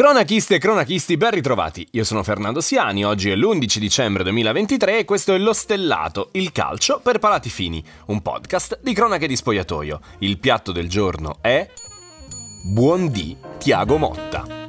Cronachiste e cronachisti, ben ritrovati. Io sono Fernando Siani, oggi è l'11 dicembre 2023 e questo è Lo Stellato, il calcio per palati fini, un podcast di cronache di spogliatoio. Il piatto del giorno è Buon D Tiago Motta.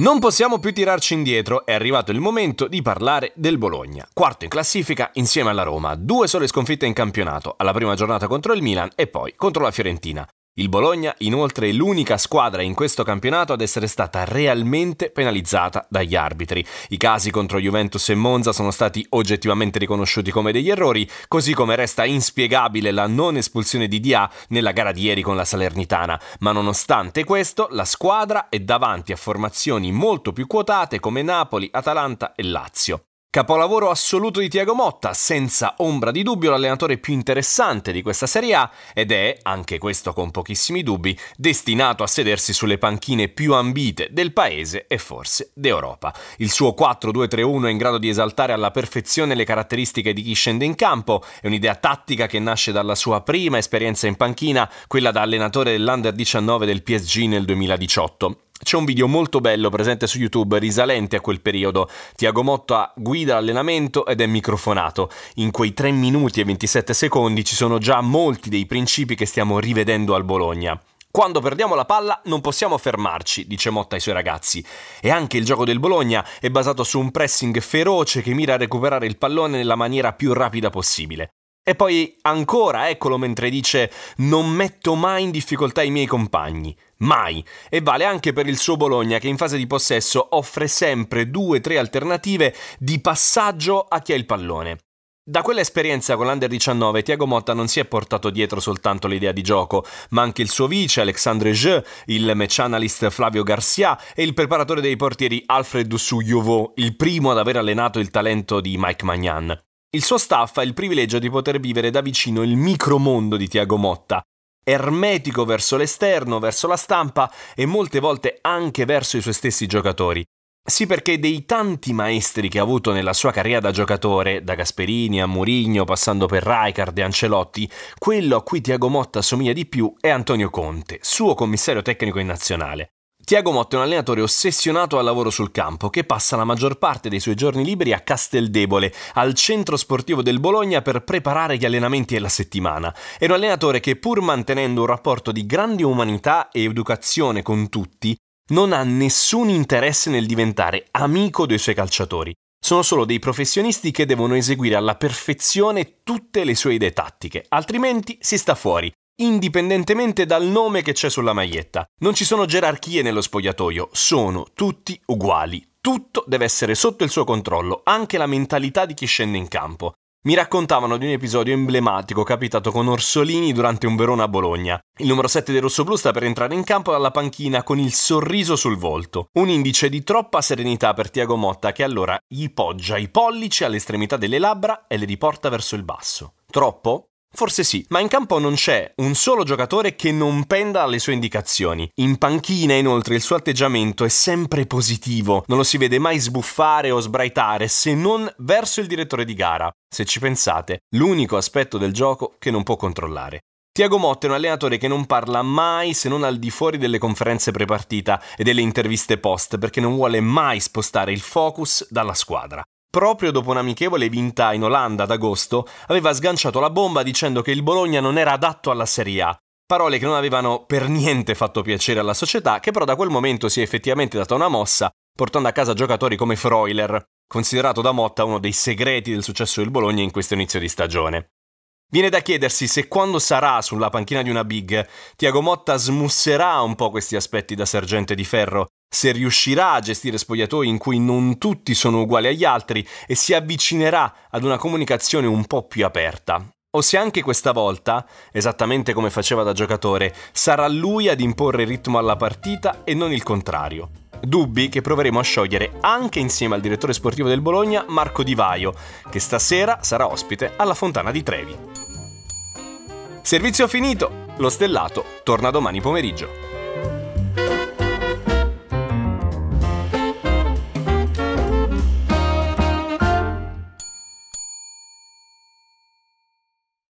Non possiamo più tirarci indietro, è arrivato il momento di parlare del Bologna. Quarto in classifica insieme alla Roma, due sole sconfitte in campionato, alla prima giornata contro il Milan e poi contro la Fiorentina. Il Bologna, inoltre, è l'unica squadra in questo campionato ad essere stata realmente penalizzata dagli arbitri. I casi contro Juventus e Monza sono stati oggettivamente riconosciuti come degli errori, così come resta inspiegabile la non espulsione di Dia nella gara di ieri con la Salernitana. Ma nonostante questo, la squadra è davanti a formazioni molto più quotate come Napoli, Atalanta e Lazio. Capolavoro assoluto di Tiago Motta, senza ombra di dubbio l'allenatore più interessante di questa Serie A ed è, anche questo con pochissimi dubbi, destinato a sedersi sulle panchine più ambite del paese e forse d'Europa. Il suo 4-2-3-1 è in grado di esaltare alla perfezione le caratteristiche di chi scende in campo, è un'idea tattica che nasce dalla sua prima esperienza in panchina, quella da allenatore dell'Under 19 del PSG nel 2018. C'è un video molto bello presente su YouTube risalente a quel periodo. Tiago Motta guida l'allenamento ed è microfonato. In quei 3 minuti e 27 secondi ci sono già molti dei principi che stiamo rivedendo al Bologna. Quando perdiamo la palla non possiamo fermarci, dice Motta ai suoi ragazzi. E anche il gioco del Bologna è basato su un pressing feroce che mira a recuperare il pallone nella maniera più rapida possibile. E poi ancora, eccolo mentre dice non metto mai in difficoltà i miei compagni. Mai. E vale anche per il suo Bologna che in fase di possesso offre sempre due o tre alternative di passaggio a chi ha il pallone. Da quell'esperienza con l'Under 19 Tiago Motta non si è portato dietro soltanto l'idea di gioco, ma anche il suo vice Alexandre Jeu, il match analyst Flavio Garcia e il preparatore dei portieri Alfred Dussouyovo, il primo ad aver allenato il talento di Mike Magnan. Il suo staff ha il privilegio di poter vivere da vicino il micromondo di Tiago Motta, ermetico verso l'esterno, verso la stampa e molte volte anche verso i suoi stessi giocatori. Sì, perché dei tanti maestri che ha avuto nella sua carriera da giocatore, da Gasperini a Murigno, passando per Rijkaard e Ancelotti, quello a cui Tiago Motta assomiglia di più è Antonio Conte, suo commissario tecnico in nazionale. Tiago Motta è un allenatore ossessionato al lavoro sul campo che passa la maggior parte dei suoi giorni liberi a Casteldebole, al centro sportivo del Bologna per preparare gli allenamenti della settimana. È un allenatore che pur mantenendo un rapporto di grande umanità e educazione con tutti, non ha nessun interesse nel diventare amico dei suoi calciatori. Sono solo dei professionisti che devono eseguire alla perfezione tutte le sue idee tattiche, altrimenti si sta fuori indipendentemente dal nome che c'è sulla maglietta. Non ci sono gerarchie nello spogliatoio, sono tutti uguali. Tutto deve essere sotto il suo controllo, anche la mentalità di chi scende in campo. Mi raccontavano di un episodio emblematico capitato con Orsolini durante un Verona a Bologna. Il numero 7 dei rossoblù sta per entrare in campo dalla panchina con il sorriso sul volto, un indice di troppa serenità per Tiago Motta che allora gli poggia i pollici all'estremità delle labbra e le riporta verso il basso. Troppo? Forse sì, ma in campo non c'è un solo giocatore che non penda alle sue indicazioni. In panchina, inoltre, il suo atteggiamento è sempre positivo, non lo si vede mai sbuffare o sbraitare se non verso il direttore di gara. Se ci pensate, l'unico aspetto del gioco che non può controllare. Tiago Motta è un allenatore che non parla mai se non al di fuori delle conferenze prepartita e delle interviste post perché non vuole mai spostare il focus dalla squadra proprio dopo un'amichevole vinta in Olanda ad agosto, aveva sganciato la bomba dicendo che il Bologna non era adatto alla Serie A. Parole che non avevano per niente fatto piacere alla società, che però da quel momento si è effettivamente data una mossa, portando a casa giocatori come Freuler, considerato da Motta uno dei segreti del successo del Bologna in questo inizio di stagione. Viene da chiedersi se quando sarà sulla panchina di una big, Tiago Motta smusserà un po' questi aspetti da sergente di ferro, se riuscirà a gestire spogliatoi in cui non tutti sono uguali agli altri e si avvicinerà ad una comunicazione un po' più aperta. O se anche questa volta, esattamente come faceva da giocatore, sarà lui ad imporre ritmo alla partita e non il contrario. Dubbi che proveremo a sciogliere anche insieme al direttore sportivo del Bologna, Marco Di Vaio, che stasera sarà ospite alla Fontana di Trevi. Servizio finito, lo stellato torna domani pomeriggio.